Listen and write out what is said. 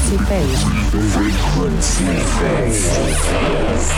Frequency phase. Frequency phase.